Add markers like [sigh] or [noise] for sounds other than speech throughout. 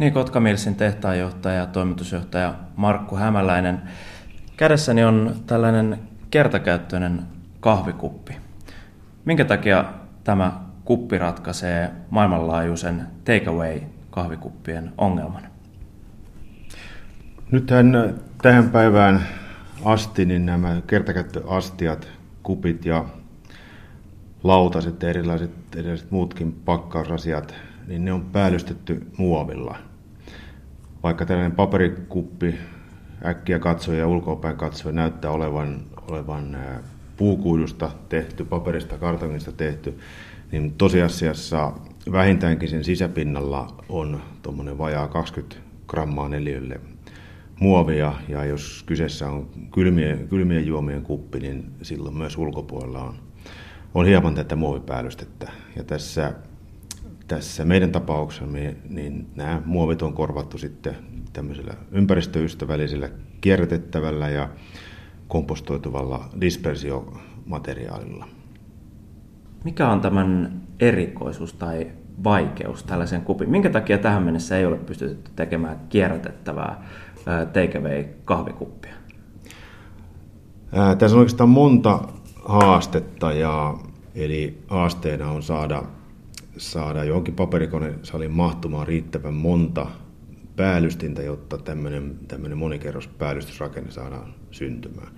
Niin, Kotkamilsin tehtaanjohtaja ja toimitusjohtaja Markku Hämäläinen. Kädessäni on tällainen kertakäyttöinen kahvikuppi. Minkä takia tämä kuppi ratkaisee maailmanlaajuisen takeaway kahvikuppien ongelman? Nythän tähän päivään asti niin nämä kertakäyttöastiat, kupit ja lautaset ja erilaiset, erilaiset muutkin pakkausasiat, niin ne on päällystetty muovilla. Vaikka tällainen paperikuppi äkkiä katsoja ja ulkopäin katsoja näyttää olevan, olevan puukuidusta tehty, paperista, kartongista tehty, niin tosiasiassa vähintäänkin sen sisäpinnalla on tuommoinen vajaa 20 grammaa neliölle muovia, ja jos kyseessä on kylmien, kylmien juomien kuppi, niin silloin myös ulkopuolella on, on hieman tätä muovipäälystettä. Ja tässä, tässä meidän tapauksessa niin nämä muovit on korvattu sitten tämmöisellä ympäristöystävällisellä kierrätettävällä ja kompostoituvalla dispersiomateriaalilla. Mikä on tämän erikoisuus tai vaikeus tällaisen kupin? Minkä takia tähän mennessä ei ole pystytty tekemään kierrätettävää takeaway kahvikuppia? tässä on oikeastaan monta haastetta, ja, eli haasteena on saada, saada johonkin paperikonesalin mahtumaan riittävän monta päällystintä, jotta tämmöinen, tämmöinen monikerros päällystysrakenne saadaan syntymään.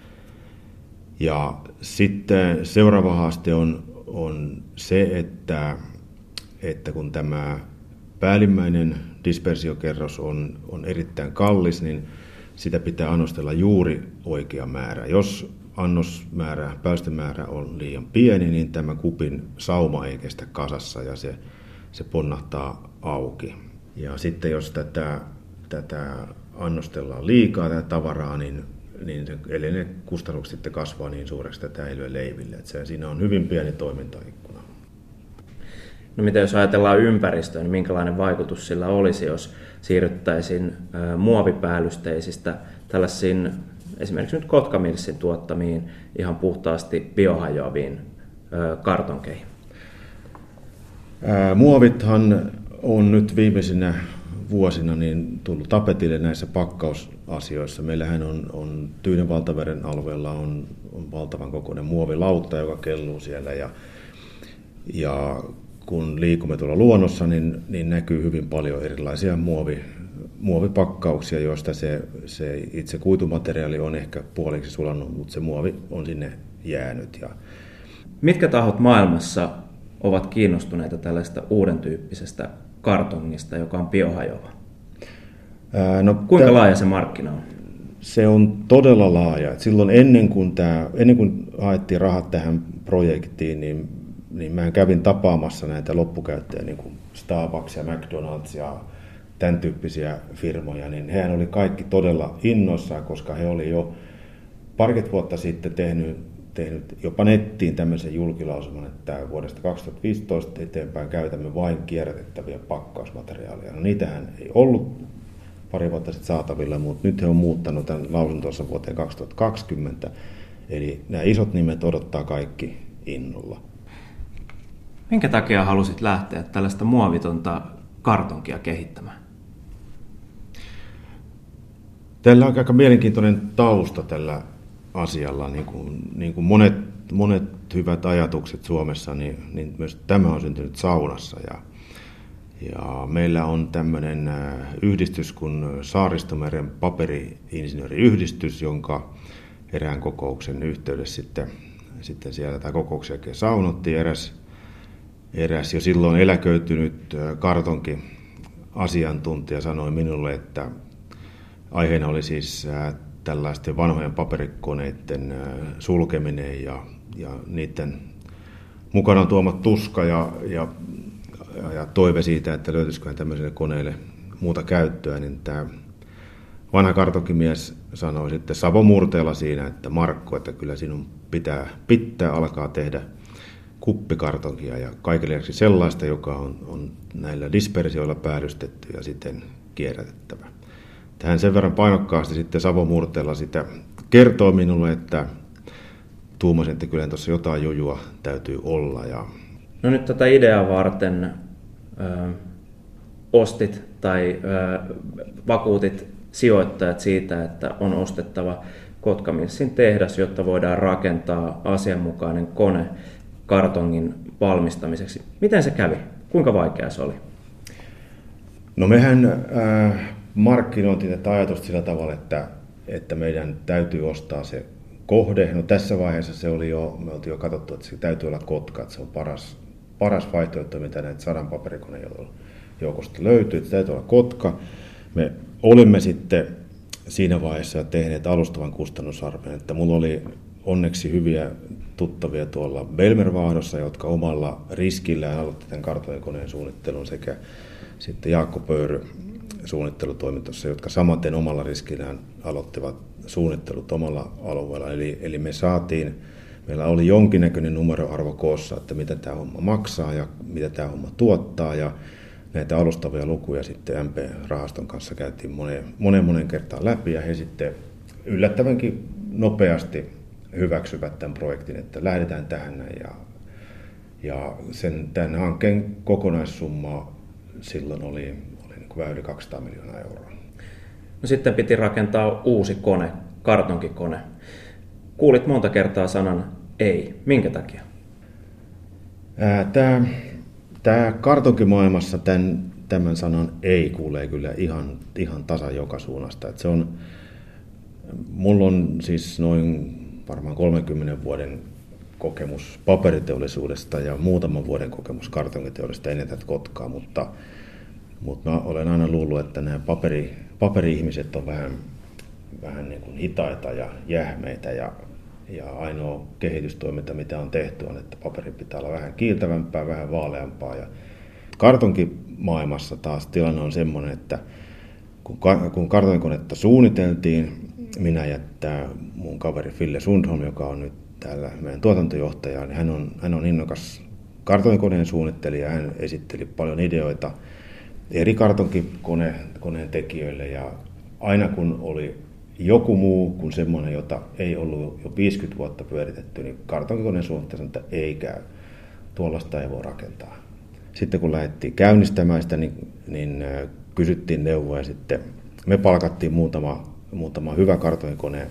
Ja sitten seuraava haaste on, on se, että, että kun tämä päällimmäinen dispersiokerros on, on erittäin kallis, niin sitä pitää annostella juuri oikea määrä. Jos annosmäärä, päästömäärä on liian pieni, niin tämä kupin sauma ei kestä kasassa ja se, se ponnahtaa auki. Ja sitten jos tätä, tätä annostellaan liikaa tätä tavaraa, niin, niin se, eli ne kustannukset sitten kasvaa niin suureksi, että tämä ei lyö leiville. Että se, siinä on hyvin pieni toimintaikkuna. No mitä jos ajatellaan ympäristöä, niin minkälainen vaikutus sillä olisi, jos siirryttäisiin muovipäällysteisistä tällaisiin esimerkiksi nyt Kotkamilsin tuottamiin ihan puhtaasti biohajoaviin kartonkeihin? Muovithan on nyt viimeisinä vuosina niin tullut tapetille näissä pakkausasioissa. Meillähän on, on Tyynen valtaveren alueella on, on valtavan kokoinen muovilautta, joka kelluu siellä ja, ja kun liikumme tuolla luonnossa, niin, niin näkyy hyvin paljon erilaisia muovi, muovipakkauksia, joista se, se itse kuitumateriaali on ehkä puoliksi sulannut, mutta se muovi on sinne jäänyt. Ja... Mitkä tahot maailmassa ovat kiinnostuneita tällaista uuden tyyppisestä kartongista, joka on biohajoava? Ää, no, Kuinka tämä, laaja se markkina on? Se on todella laaja. silloin ennen kuin, tämä, ennen kuin haettiin rahat tähän projektiin, niin niin mä kävin tapaamassa näitä loppukäyttäjiä, niin kuin Starbucks ja McDonald's ja tämän tyyppisiä firmoja, niin hehän oli kaikki todella innoissaan, koska he oli jo parikymmentä vuotta sitten tehnyt, tehnyt jopa nettiin tämmöisen julkilausuman, että vuodesta 2015 eteenpäin käytämme vain kierrätettäviä pakkausmateriaaleja. No niitähän ei ollut pari vuotta sitten saatavilla, mutta nyt he on muuttanut tämän lausuntonsa vuoteen 2020. Eli nämä isot nimet odottaa kaikki innolla. Minkä takia halusit lähteä tällaista muovitonta kartonkia kehittämään? Tällä on aika mielenkiintoinen tausta tällä asialla. Niin kuin, niin kuin monet, monet hyvät ajatukset Suomessa, niin, niin myös tämä on syntynyt saunassa. Ja, ja meillä on tämmöinen äh, yhdistys kuin Saaristomeren paperiinsinööriyhdistys, jonka erään kokouksen yhteydessä sitten, sitten siellä tämä kokouksen jälkeen saunottiin. Eräs eräs jo silloin eläköitynyt kartonki asiantuntija sanoi minulle, että aiheena oli siis tällaisten vanhojen paperikoneiden sulkeminen ja, ja niiden mukana tuomat tuska ja, ja, ja toive siitä, että löytyisikö tämmöiselle koneelle muuta käyttöä, niin tämä vanha kartonkimies sanoi sitten Savo Murteella siinä, että Markko, että kyllä sinun pitää, pitää alkaa tehdä – kuppikartonkia ja kaikille sellaista, joka on, on näillä dispersioilla päällystetty ja sitten kierrätettävä. Tähän sen verran painokkaasti sitten Savo Murteella sitä kertoo minulle, että tuumasin, että kyllä tuossa jotain jujua täytyy olla. Ja... No nyt tätä ideaa varten ö, ostit tai ö, vakuutit sijoittajat siitä, että on ostettava Kotkamilsin tehdas, jotta voidaan rakentaa asianmukainen kone kartongin valmistamiseksi. Miten se kävi? Kuinka vaikea se oli? No mehän äh, markkinointiin tätä ajatusta sillä tavalla, että, että meidän täytyy ostaa se kohde. No tässä vaiheessa se oli jo, me oltiin jo katsottu, että se täytyy olla Kotka, että se on paras, paras vaihtoehto, mitä näitä sadan paperikoneen joukosta löytyy, että se täytyy olla Kotka. Me olimme sitten siinä vaiheessa tehneet alustavan kustannusarvion, että mulla oli onneksi hyviä tuttavia tuolla Belmervahdossa, jotka omalla riskillään aloitti tämän kartoikoneen suunnittelun sekä sitten Jaakko Pöyry suunnittelutoimintossa, jotka samaten omalla riskillään aloittivat suunnittelut omalla alueella. Eli, eli me saatiin, meillä oli jonkinnäköinen numeroarvo koossa, että mitä tämä homma maksaa ja mitä tämä homma tuottaa. Ja näitä alustavia lukuja sitten MP-rahaston kanssa käytiin monen, monen, monen kertaan läpi ja he sitten yllättävänkin nopeasti hyväksyvät tämän projektin, että lähdetään tähän näin ja, ja sen, tämän hankkeen kokonaissumma silloin oli, vähän yli 200 miljoonaa euroa. No sitten piti rakentaa uusi kone, kartonkikone. Kuulit monta kertaa sanan ei. Minkä takia? Tämä, tämä kartonkimaailmassa tämän, tämän sanan ei kuulee kyllä ihan, ihan tasan joka suunnasta. Että se on, mulla on siis noin varmaan 30 vuoden kokemus paperiteollisuudesta ja muutaman vuoden kokemus kartonkiteollisuudesta ennen tätä Kotkaa, mutta, mutta mä olen aina luullut, että nämä paperi, paperi-ihmiset on vähän, vähän niin kuin hitaita ja jähmeitä ja, ja ainoa kehitystoiminta, mitä on tehty, on, että paperi pitää olla vähän kiiltävämpää, vähän vaaleampaa. Ja kartonkimaailmassa taas tilanne on semmoinen, että kun, kun kartonkonetta suunniteltiin, minä ja tämä mun kaveri Fille Sundholm, joka on nyt täällä meidän tuotantojohtaja, niin hän on, hän on innokas kartonkoneen suunnittelija, hän esitteli paljon ideoita eri kartonkikoneen tekijöille ja aina kun oli joku muu kuin semmoinen, jota ei ollut jo 50 vuotta pyöritetty, niin kartonkikoneen suunnittelija että ei käy. Tuollaista ei voi rakentaa. Sitten kun lähdettiin käynnistämään sitä, niin, niin kysyttiin neuvoa ja sitten me palkattiin muutama muutama hyvä kartonkone,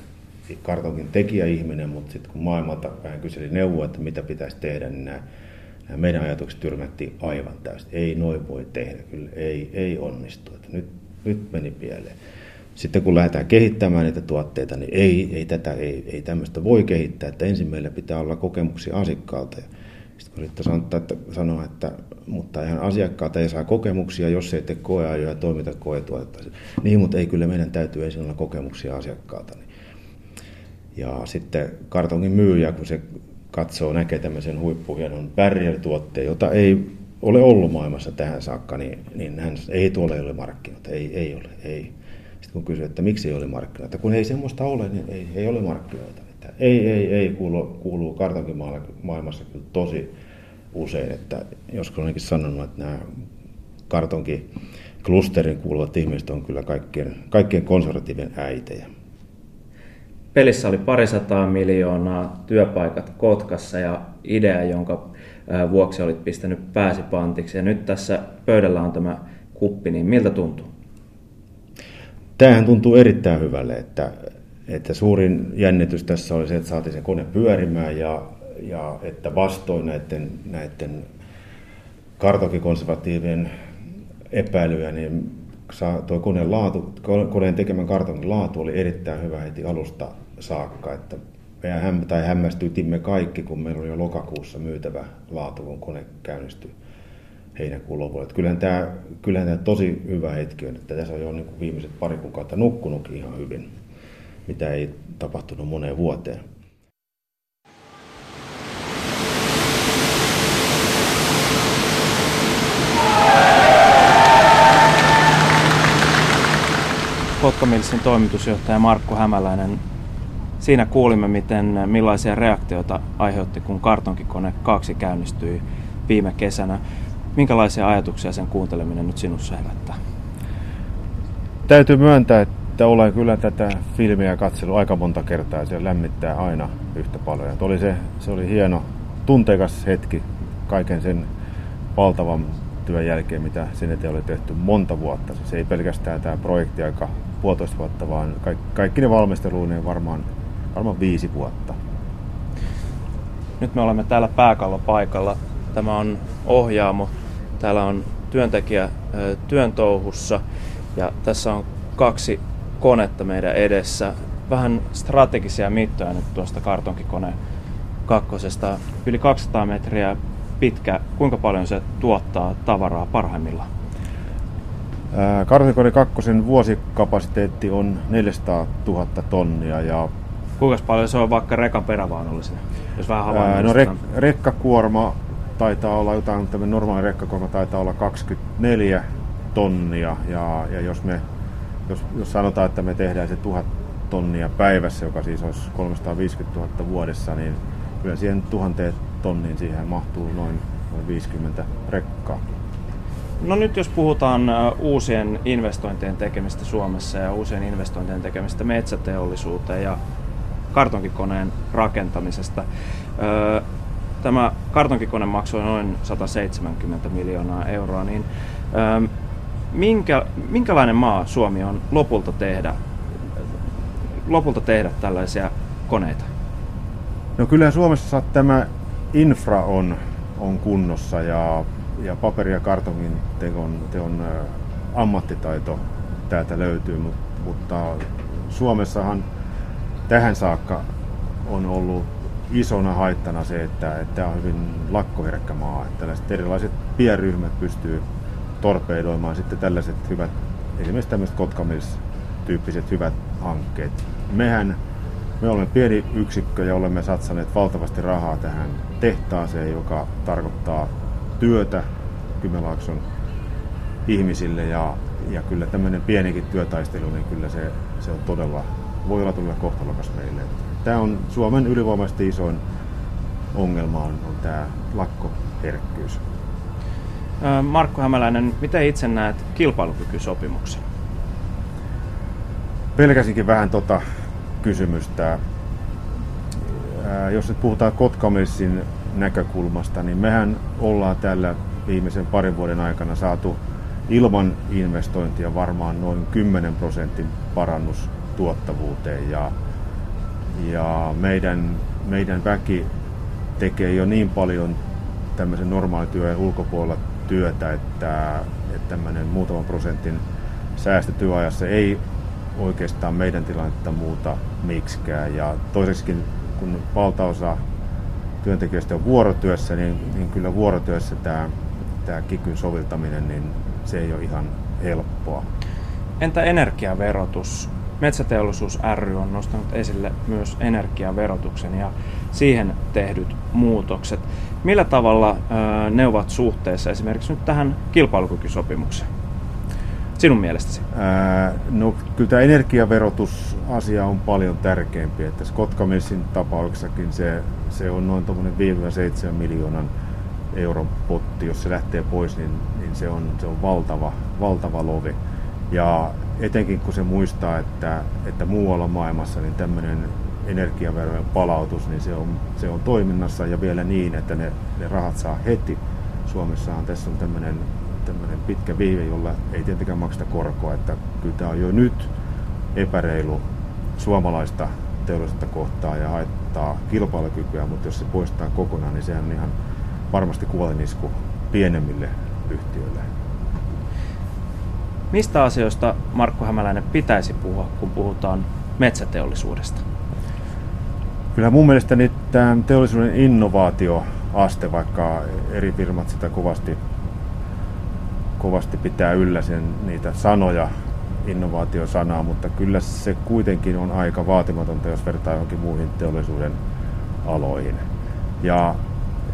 kartonkin tekijäihminen, mutta sitten kun maailmalta vähän kyseli neuvoa, että mitä pitäisi tehdä, niin nämä, nämä meidän ajatukset tyrmättiin aivan täysin. Ei noin voi tehdä, kyllä ei, ei onnistu. Että nyt, nyt meni pieleen. Sitten kun lähdetään kehittämään niitä tuotteita, niin ei, ei tätä, ei, ei tämmöistä voi kehittää, että ensin meillä pitää olla kokemuksia asiakkaalta. Sitten kun sitten sanoa, että, sanoa, että mutta ihan asiakkaalta ei saa kokemuksia, jos ei tee koeajoja ja toimita koetuotetta. Niin, mutta ei kyllä meidän täytyy ensin olla kokemuksia asiakkaalta. Ja sitten kartongin myyjä, kun se katsoo, näkee tämmöisen huippuhienon barrier-tuotteen, jota ei ole ollut maailmassa tähän saakka, niin, niin hän ei tuolle ole markkinoita. Ei, ei ole, ei. Sitten kun kysyy, että miksi ei ole markkinoita, kun ei semmoista ole, niin ei, ei ole markkinoita. Että ei, ei, ei kuulu, kuuluu kartonkin maailmassa kyllä tosi usein, että joskus olenkin sanonut, että nämä kartonkin klusterin kuuluvat ihmiset on kyllä kaikkien, kaikkien konservatiivien äitejä. Pelissä oli parisataa miljoonaa työpaikat Kotkassa ja idea, jonka vuoksi olit pistänyt pääsi pantiksi. Ja nyt tässä pöydällä on tämä kuppi, niin miltä tuntuu? Tämähän tuntuu erittäin hyvälle, että, että suurin jännitys tässä oli se, että saatiin se kone pyörimään ja ja että vastoin näiden, näiden kartonkikonservatiivien epäilyjä, niin tuo koneen, laatu, koneen tekemän kartonkin laatu oli erittäin hyvä heti alusta saakka, että meidän häm, tai hämmästyytimme kaikki, kun meillä oli jo lokakuussa myytävä laatu, kun kone käynnistyi heinäkuun lopulla. Kyllähän, tämä, kyllähän tämä tosi hyvä hetki on, että tässä on jo niin viimeiset pari kuukautta nukkunutkin ihan hyvin, mitä ei tapahtunut moneen vuoteen. Kotkamilsin toimitusjohtaja Markku Hämäläinen. Siinä kuulimme, miten, millaisia reaktioita aiheutti, kun kartonkikone 2 käynnistyi viime kesänä. Minkälaisia ajatuksia sen kuunteleminen nyt sinussa herättää? Täytyy myöntää, että olen kyllä tätä filmiä katsellut aika monta kertaa se lämmittää aina yhtä paljon. oli se, se oli hieno, tunteikas hetki kaiken sen valtavan työn jälkeen, mitä sen eteen oli tehty monta vuotta. Siis ei pelkästään tämä projekti aika puolitoista vuotta, vaan kaikki, kaikki ne valmisteluineen varmaan, varmaan viisi vuotta. Nyt me olemme täällä pääkallopaikalla. Tämä on ohjaamo. Täällä on työntekijä työn touhussa ja tässä on kaksi konetta meidän edessä. Vähän strategisia mittoja nyt tuosta kartonkikone kakkosesta. Yli 200 metriä pitkä. Kuinka paljon se tuottaa tavaraa parhaimmillaan? Kartonkikone kakkosen vuosikapasiteetti on 400 000 tonnia ja Kuinka paljon se on vaikka rekan perävaunulla jos vähän Ää, No rek- rekkakuorma taitaa olla jotain, tämä normaali rekkakuorma taitaa olla 24 tonnia ja, ja jos, me, jos, jos sanotaan, että me tehdään se 1000 tonnia päivässä, joka siis olisi 350 000 vuodessa, niin kyllä siihen tuhanteen tonniin siihen mahtuu noin, noin 50 rekkaa. No nyt jos puhutaan uusien investointien tekemistä Suomessa ja uusien investointien tekemistä metsäteollisuuteen ja kartonkikoneen rakentamisesta. Tämä kartonkikone maksoi noin 170 miljoonaa euroa, niin minkä, minkälainen maa Suomi on lopulta tehdä, lopulta tehdä tällaisia koneita? No kyllä Suomessa tämä infra on, on kunnossa ja, ja paperi- ja kartongin teon, teon ammattitaito täältä löytyy, mutta Suomessahan tähän saakka on ollut isona haittana se, että, että tämä on hyvin lakkoherkkä maa. Että tällaiset erilaiset pienryhmät pystyy torpeidoimaan sitten tällaiset hyvät, esimerkiksi tämmöiset Kotkamils-tyyppiset hyvät hankkeet. Mehän me olemme pieni yksikkö ja olemme satsaneet valtavasti rahaa tähän tehtaaseen, joka tarkoittaa työtä Kymenlaakson ihmisille ja, ja kyllä tämmöinen pienikin työtaistelu, niin kyllä se, se on todella voi olla todella kohtalokas meille. Tämä on Suomen ylivoimaisesti isoin ongelma on, on tämä lakkoherkkyys. Markku Hämäläinen, miten itse näet kilpailukykysopimuksen? Pelkäsinkin vähän tota kysymystä. Jos nyt puhutaan Kotkamilsin näkökulmasta, niin mehän ollaan tällä viimeisen parin vuoden aikana saatu ilman investointia varmaan noin 10 prosentin parannus tuottavuuteen ja, ja meidän, meidän väki tekee jo niin paljon tämmöisen normaalityön ulkopuolella työtä, että, että tämmöinen muutaman prosentin säästö työajassa ei oikeastaan meidän tilannetta muuta miksikään. Ja toiseksikin, kun valtaosa työntekijöistä on vuorotyössä, niin, niin kyllä vuorotyössä tämä, tämä kikyn soviltaminen, niin se ei ole ihan helppoa. Entä energiaverotus? Metsäteollisuus ry on nostanut esille myös energiaverotuksen ja siihen tehdyt muutokset. Millä tavalla ne ovat suhteessa esimerkiksi nyt tähän kilpailukykysopimukseen? Sinun mielestäsi? Ää, no kyllä tämä energiaverotusasia on paljon tärkeämpi. Että Skotkamilsin tapauksessakin se, se on noin 5-7 miljoonan euron potti. Jos se lähtee pois, niin, niin se, on, se on valtava, valtava lovi. Ja etenkin kun se muistaa, että, että muualla maailmassa niin tämmöinen energiaverojen palautus, niin se on, se on toiminnassa ja vielä niin, että ne, ne rahat saa heti. Suomessahan tässä on tämmöinen, tämmöinen pitkä viive, jolla ei tietenkään makseta korkoa, että kyllä tämä on jo nyt epäreilu suomalaista teollisuutta kohtaa ja haittaa kilpailukykyä, mutta jos se poistaa kokonaan, niin sehän on ihan varmasti kuolinisku pienemmille yhtiöille. Mistä asioista Markku Hämäläinen pitäisi puhua, kun puhutaan metsäteollisuudesta? Kyllä mun mielestä tämä teollisuuden innovaatioaste, vaikka eri firmat sitä kovasti, kovasti pitää yllä sen, niitä sanoja, innovaatiosanaa, mutta kyllä se kuitenkin on aika vaatimatonta, jos vertaa johonkin muihin teollisuuden aloihin. Ja,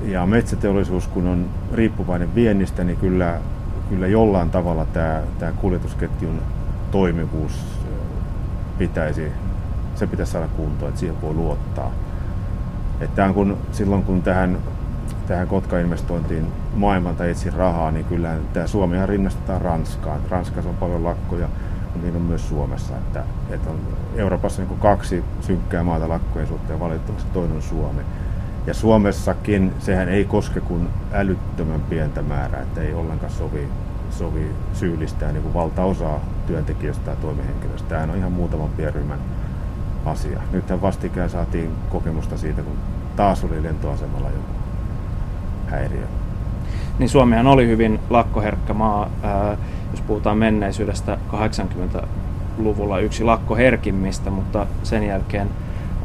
ja metsäteollisuus, kun on riippuvainen viennistä, niin kyllä kyllä jollain tavalla tämä, tämä kuljetusketjun toimivuus pitäisi, se pitäisi saada kuntoon, että siihen voi luottaa. Että kun, silloin kun tähän, tähän Kotka-investointiin maailmalta etsi rahaa, niin kyllä tämä Suomihan rinnastetaan Ranskaan. Ranskassa on paljon lakkoja, niin on myös Suomessa. Että, että on Euroopassa niin kaksi synkkää maata lakkojen suhteen, valitettavasti toinen on Suomi. Ja Suomessakin sehän ei koske kuin älyttömän pientä määrää, että ei ollenkaan sovi, sovi syyllistää niin kuin valtaosaa työntekijöistä tai toimihenkilöistä. Tämähän on ihan muutaman pienryhmän asia. Nythän vastikään saatiin kokemusta siitä, kun taas oli lentoasemalla joku häiriö. Niin Suomihan oli hyvin lakkoherkkä maa, ää, jos puhutaan menneisyydestä 80-luvulla yksi lakkoherkimmistä, mutta sen jälkeen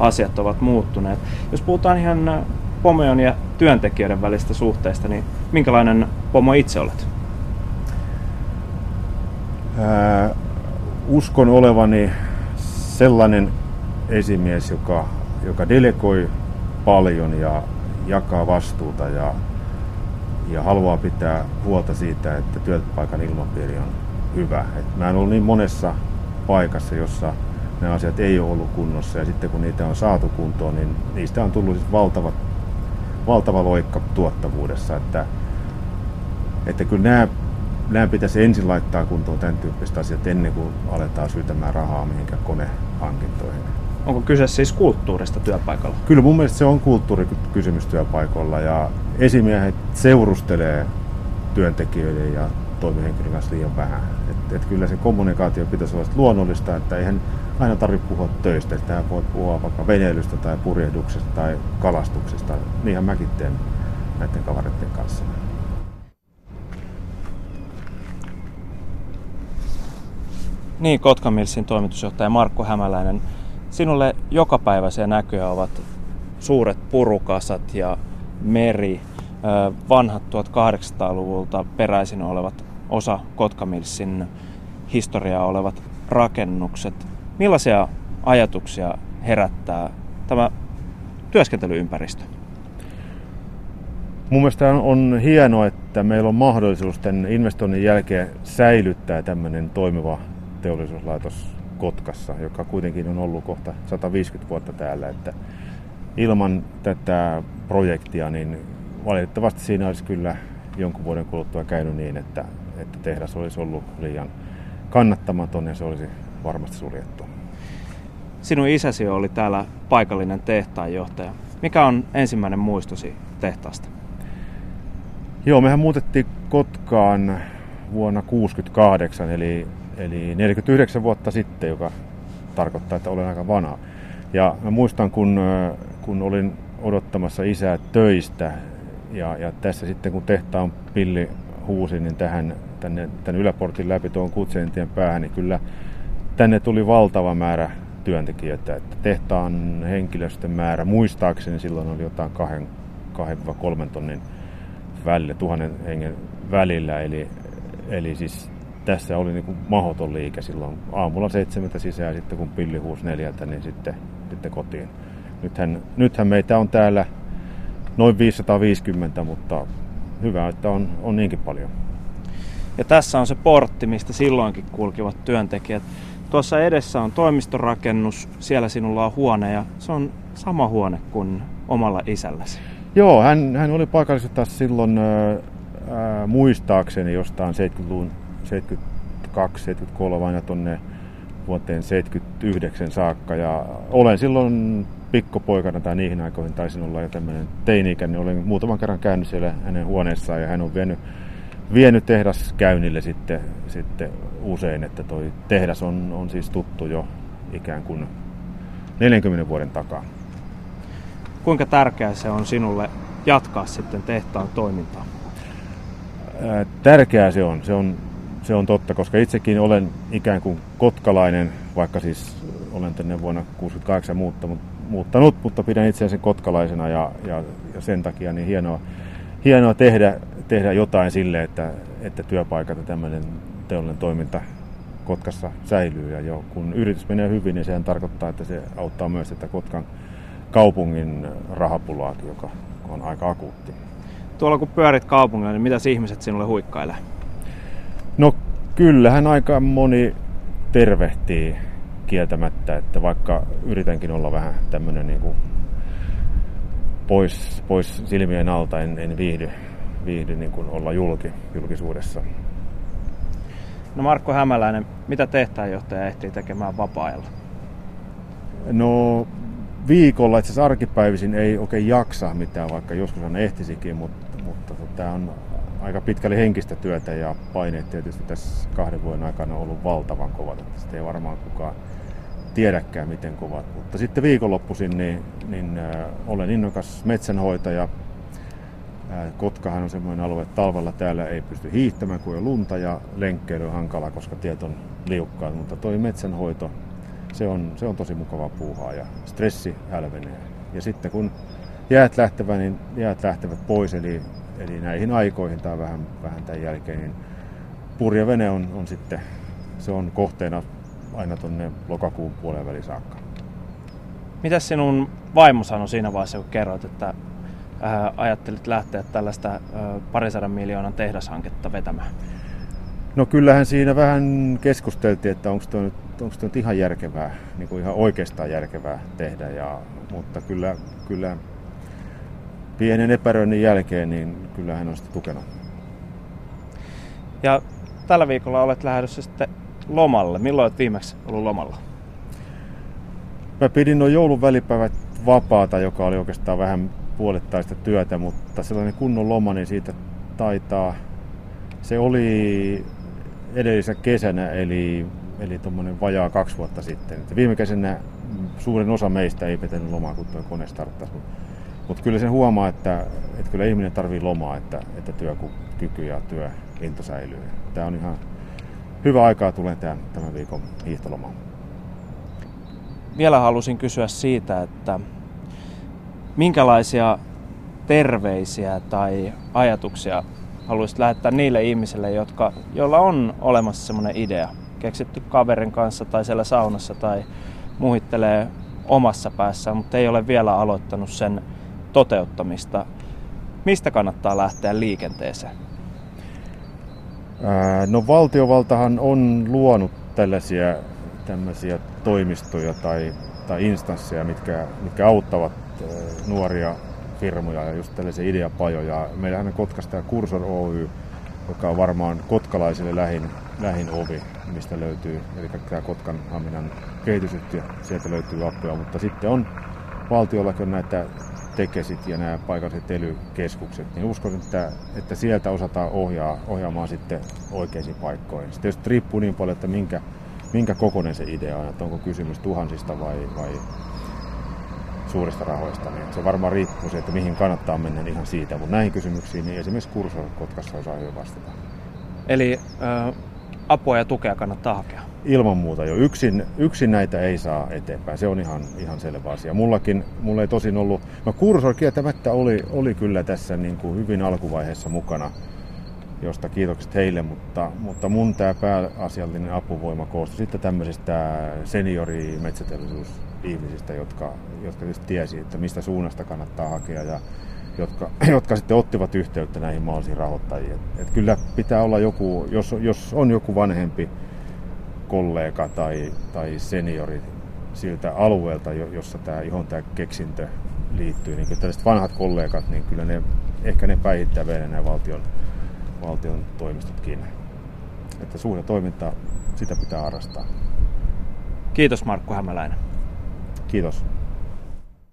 asiat ovat muuttuneet. Jos puhutaan ihan pomojen ja työntekijöiden välistä suhteista, niin minkälainen pomo itse olet? Ää, uskon olevani sellainen esimies, joka, joka delegoi paljon ja jakaa vastuuta ja, ja haluaa pitää huolta siitä, että työpaikan ilmapiiri on hyvä. Et mä en ollut niin monessa paikassa, jossa ne asiat ei ole ollut kunnossa ja sitten kun niitä on saatu kuntoon, niin niistä on tullut siis valtava, valtava loikka tuottavuudessa. Että, että kyllä nämä, nämä pitäisi ensin laittaa kuntoon tämän tyyppiset asiat ennen kuin aletaan syytämään rahaa mihinkään konehankintoihin. Onko kyse siis kulttuurista työpaikalla? Kyllä mun mielestä se on kulttuurikysymys työpaikoilla ja esimiehet seurustelee työntekijöiden ja toimihenkilön kanssa liian vähän. Et, et kyllä se kommunikaatio pitäisi olla luonnollista, että eihän aina tarvitse puhua töistä. Että voi puhua vaikka veneilystä tai purjehduksesta tai kalastuksesta. Niinhän mäkin teen näiden kavereiden kanssa. Niin, Kotkamilsin toimitusjohtaja Markku Hämäläinen. Sinulle jokapäiväisiä näköjä ovat suuret purukasat ja meri, vanhat 1800-luvulta peräisin olevat osa Kotkamilsin historiaa olevat rakennukset. Millaisia ajatuksia herättää tämä työskentelyympäristö? Mun mielestä on hienoa, että meillä on mahdollisuus tämän investoinnin jälkeen säilyttää tämmöinen toimiva teollisuuslaitos Kotkassa, joka kuitenkin on ollut kohta 150 vuotta täällä. Että ilman tätä projektia, niin valitettavasti siinä olisi kyllä jonkun vuoden kuluttua käynyt niin, että, että tehdas olisi ollut liian kannattamaton ja se olisi varmasti suljettu. Sinun isäsi oli täällä paikallinen tehtaanjohtaja. Mikä on ensimmäinen muistosi tehtaasta? Joo, mehän muutettiin Kotkaan vuonna 1968, eli, eli 49 vuotta sitten, joka tarkoittaa, että olen aika vanha. Ja mä muistan, kun, kun olin odottamassa isää töistä, ja, ja tässä sitten kun tehtaan pilli huusi, niin tähän, tänne, tänne yläportin läpi tuon Kutsientien päähän, niin kyllä tänne tuli valtava määrä työntekijöitä. Että tehtaan henkilöstön määrä, muistaakseni silloin oli jotain 2-3 tonnin välillä, tuhannen hengen välillä. Eli, eli siis tässä oli niin kuin mahoton liike silloin aamulla seitsemältä sisään, sitten kun pilli huusi neljältä, niin sitten, sitten kotiin. Nythän, nythän meitä on täällä noin 550, mutta hyvä, että on, on niinkin paljon. Ja tässä on se portti, mistä silloinkin kulkivat työntekijät. Tuossa edessä on toimistorakennus, siellä sinulla on huone ja se on sama huone kuin omalla isälläsi. Joo, hän, hän oli paikallisesta silloin ää, muistaakseni jostain 70-luvun 72-73 aina tuonne vuoteen 79 saakka. Ja olen silloin pikkupoikana tai niihin aikoihin taisin olla jo tämmöinen teini niin olen muutaman kerran käynyt siellä hänen huoneessaan ja hän on vienyt, vienyt tehdas käynnille sitten, sitten usein, että toi tehdas on, on siis tuttu jo ikään kuin 40 vuoden takaa. Kuinka tärkeää se on sinulle jatkaa sitten tehtaan toimintaa? Tärkeää se on. Se on, se on totta, koska itsekin olen ikään kuin kotkalainen, vaikka siis olen tänne vuonna 1968 muuttanut, muuttanut, mutta pidän itseäni kotkalaisena ja, ja, ja sen takia niin hienoa, hienoa tehdä, tehdä jotain sille, että, että työpaikat ja tämmöinen teollinen toiminta Kotkassa säilyy. Ja jo, kun yritys menee hyvin, niin sehän tarkoittaa, että se auttaa myös että Kotkan kaupungin rahapulaakin, joka on aika akuutti. Tuolla kun pyörit kaupungilla, niin mitä ihmiset sinulle huikkailee? No kyllähän aika moni tervehtii kieltämättä, että vaikka yritänkin olla vähän tämmöinen niin kuin pois, pois silmien alta, en, en viihdy, viihdy niin kuin olla julki, julkisuudessa. No Markko Hämäläinen, mitä tehtäänjohtaja ehtii tekemään vapaa-ajalla? No viikolla, itse asiassa arkipäivisin ei oikein jaksa mitään, vaikka joskus on ehtisikin, mutta, mutta tämä on aika pitkälle henkistä työtä ja paineet tietysti tässä kahden vuoden aikana on ollut valtavan kovat, että sitä ei varmaan kukaan tiedäkään miten kovat. Mutta sitten viikonloppuisin niin, niin äh, olen innokas metsänhoitaja. Äh, Kotkahan on semmoinen alue, että talvella täällä ei pysty hiihtämään, kun on lunta ja lenkkeily on hankala, koska tiet on liukkaat. Mutta toi metsänhoito, se on, se on tosi mukavaa puuhaa ja stressi hälvenee. Ja sitten kun jäät lähtevät, niin jäät lähtevät pois, eli, eli näihin aikoihin tai vähän, vähän tämän jälkeen, niin purjevene on, on sitten, se on kohteena aina tuonne lokakuun puolen väliin saakka. Mitä sinun vaimo sanoi siinä vaiheessa, kun kerroit, että ää, ajattelit lähteä tällaista ää, parisadan miljoonan tehdashanketta vetämään? No kyllähän siinä vähän keskusteltiin, että onko tuo nyt, onko tuo nyt ihan järkevää, niin kuin ihan oikeastaan järkevää tehdä, ja, mutta kyllä, kyllä pienen epäröinnin jälkeen, niin kyllä hän on sitä tukenut. Ja tällä viikolla olet lähdössä sitten lomalle. Milloin olet viimeksi ollut lomalla? Mä pidin noin joulun välipäivät vapaata, joka oli oikeastaan vähän puolittaista työtä, mutta sellainen kunnon loma, niin siitä taitaa... Se oli edellisessä kesänä, eli, eli tuommoinen vajaa kaksi vuotta sitten. Että viime kesänä suurin osa meistä ei vetänyt lomaa, kun tuo kone starttasi. Mutta mut kyllä sen huomaa, että, että kyllä ihminen tarvii lomaa, että, että työkyky ja työinto säilyy. Tämä on ihan hyvä aikaa tulee tämän, tämän viikon hiihtolomaan. Vielä halusin kysyä siitä, että minkälaisia terveisiä tai ajatuksia haluaisit lähettää niille ihmisille, jotka, joilla on olemassa semmoinen idea, keksitty kaverin kanssa tai siellä saunassa tai muhittelee omassa päässään, mutta ei ole vielä aloittanut sen toteuttamista. Mistä kannattaa lähteä liikenteeseen? No valtiovaltahan on luonut tällaisia tämmöisiä toimistoja tai, tai instansseja, mitkä, mitkä auttavat nuoria firmoja ja just tällaisia ideapajoja. Meillähän on Kotkasta tämä Kursor Oy, joka on varmaan kotkalaisille lähin, lähin ovi, mistä löytyy, eli tämä Kotkan Haminan kehitysyhtiö, sieltä löytyy apua, mutta sitten on valtiollakin näitä tekesit ja nämä paikalliset ely-keskukset, niin uskon, että, että sieltä osataan ohjaa, ohjaamaan sitten oikeisiin paikkoihin. Sitten tietysti riippuu niin paljon, että minkä, minkä kokoinen se idea on, että onko kysymys tuhansista vai, vai suurista rahoista, niin se varmaan riippuu siitä, että mihin kannattaa mennä niin ihan siitä, mutta näihin kysymyksiin niin esimerkiksi Kursor Kotkassa osaa hyvin vastata. Eli äh, apua ja tukea kannattaa hakea? Ilman muuta jo. Yksin, yksin näitä ei saa eteenpäin. Se on ihan, ihan selvä asia. Mullakin, mulla ei tosin ollut, no Kursor kieltämättä oli, oli kyllä tässä niin kuin hyvin alkuvaiheessa mukana, josta kiitokset heille, mutta, mutta mun tämä pääasiallinen apuvoima koostui sitten tämmöisistä seniori metsäteollisuusihmisistä, jotka, jotka tietysti tiesi, että mistä suunnasta kannattaa hakea ja jotka, [clears throat] jotka sitten ottivat yhteyttä näihin mahdollisiin rahoittajiin. Et, et kyllä pitää olla joku, jos, jos on joku vanhempi kollega tai, tai seniori siltä alueelta, jossa tämä, johon tämä keksintö liittyy, niin tällaiset vanhat kollegat, niin kyllä ne, ehkä ne päihittää vielä nämä valtion, valtion toimistotkin. Että suhdetoiminta, sitä pitää harrastaa. Kiitos Markku Hämäläinen. Kiitos.